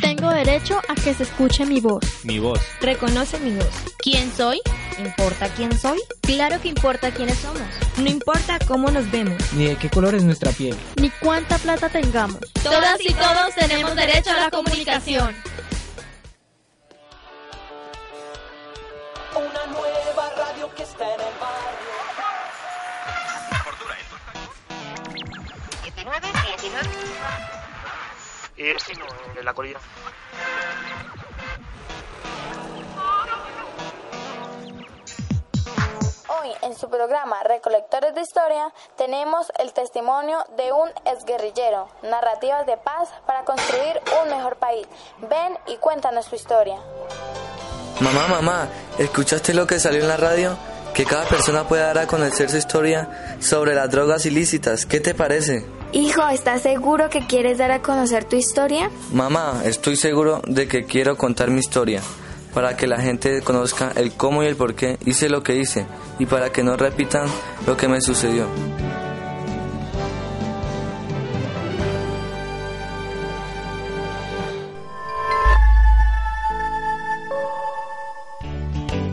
Tengo derecho a que se escuche mi voz. Mi voz. Reconoce mi voz. ¿Quién soy? ¿Importa quién soy? Claro que importa quiénes somos. No importa cómo nos vemos. Ni de qué color es nuestra piel. Ni cuánta plata tengamos. Todas y todos tenemos derecho a la comunicación. Una nueva radio que está en el barrio. No, en la colina. Hoy en su programa Recolectores de Historia tenemos el testimonio de un exguerrillero, narrativas de paz para construir un mejor país. Ven y cuéntanos tu historia. Mamá, mamá, ¿escuchaste lo que salió en la radio? Que cada persona puede dar a conocer su historia sobre las drogas ilícitas. ¿Qué te parece? Hijo, ¿estás seguro que quieres dar a conocer tu historia? Mamá, estoy seguro de que quiero contar mi historia para que la gente conozca el cómo y el por qué hice lo que hice y para que no repitan lo que me sucedió.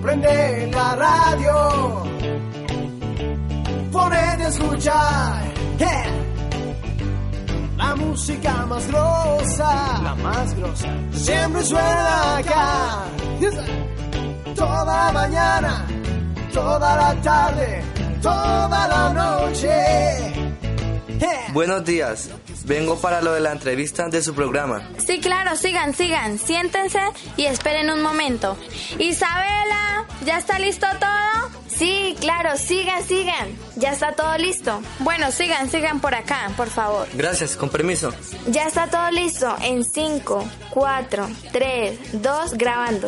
Prende la radio. Ponete a escuchar. Yeah. La música más grosa. La más grosa. Siempre suena acá. Toda la mañana. Toda la tarde. Toda la noche. Buenos días, vengo para lo de la entrevista de su programa. Sí, claro, sigan, sigan. Siéntense y esperen un momento. Isabela, ¿ya está listo todo? Sí, claro, sigan, sigan. Ya está todo listo. Bueno, sigan, sigan por acá, por favor. Gracias, con permiso. Ya está todo listo. En 5, 4, 3, 2, grabando.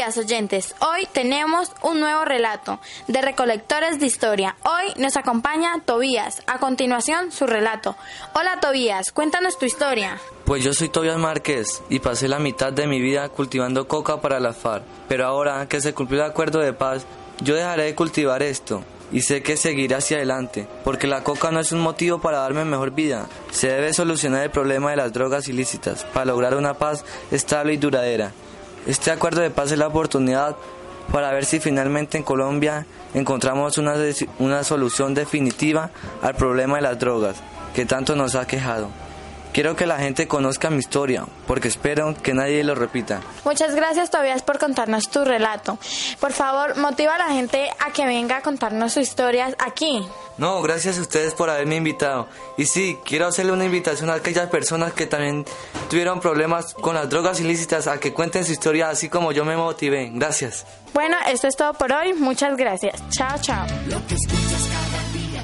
Días oyentes. Hoy tenemos un nuevo relato de Recolectores de Historia. Hoy nos acompaña Tobías. A continuación su relato. Hola Tobías, cuéntanos tu historia. Pues yo soy Tobias Márquez y pasé la mitad de mi vida cultivando coca para la FARC. Pero ahora que se cumplió el acuerdo de paz, yo dejaré de cultivar esto. Y sé que seguiré hacia adelante, porque la coca no es un motivo para darme mejor vida. Se debe solucionar el problema de las drogas ilícitas para lograr una paz estable y duradera. Este acuerdo de paz es la oportunidad para ver si finalmente en Colombia encontramos una, una solución definitiva al problema de las drogas que tanto nos ha quejado. Quiero que la gente conozca mi historia, porque espero que nadie lo repita. Muchas gracias Tobías por contarnos tu relato. Por favor, motiva a la gente a que venga a contarnos sus historias aquí. No, gracias a ustedes por haberme invitado. Y sí, quiero hacerle una invitación a aquellas personas que también tuvieron problemas con las drogas ilícitas a que cuenten su historia así como yo me motivé. Gracias. Bueno, esto es todo por hoy. Muchas gracias. Chao, chao.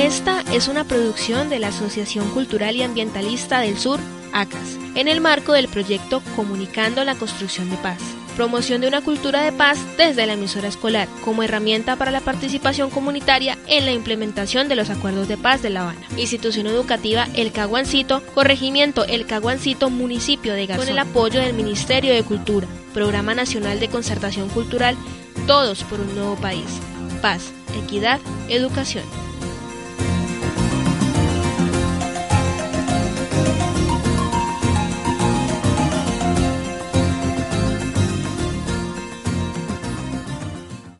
Esta es una producción de la Asociación Cultural y Ambientalista del Sur, ACAS, en el marco del proyecto Comunicando la Construcción de Paz. Promoción de una cultura de paz desde la emisora escolar como herramienta para la participación comunitaria en la implementación de los acuerdos de paz de La Habana. Institución Educativa El Caguancito, Corregimiento El Caguancito, Municipio de Garzón, con el apoyo del Ministerio de Cultura, Programa Nacional de Concertación Cultural, Todos por un Nuevo País. Paz, Equidad, Educación.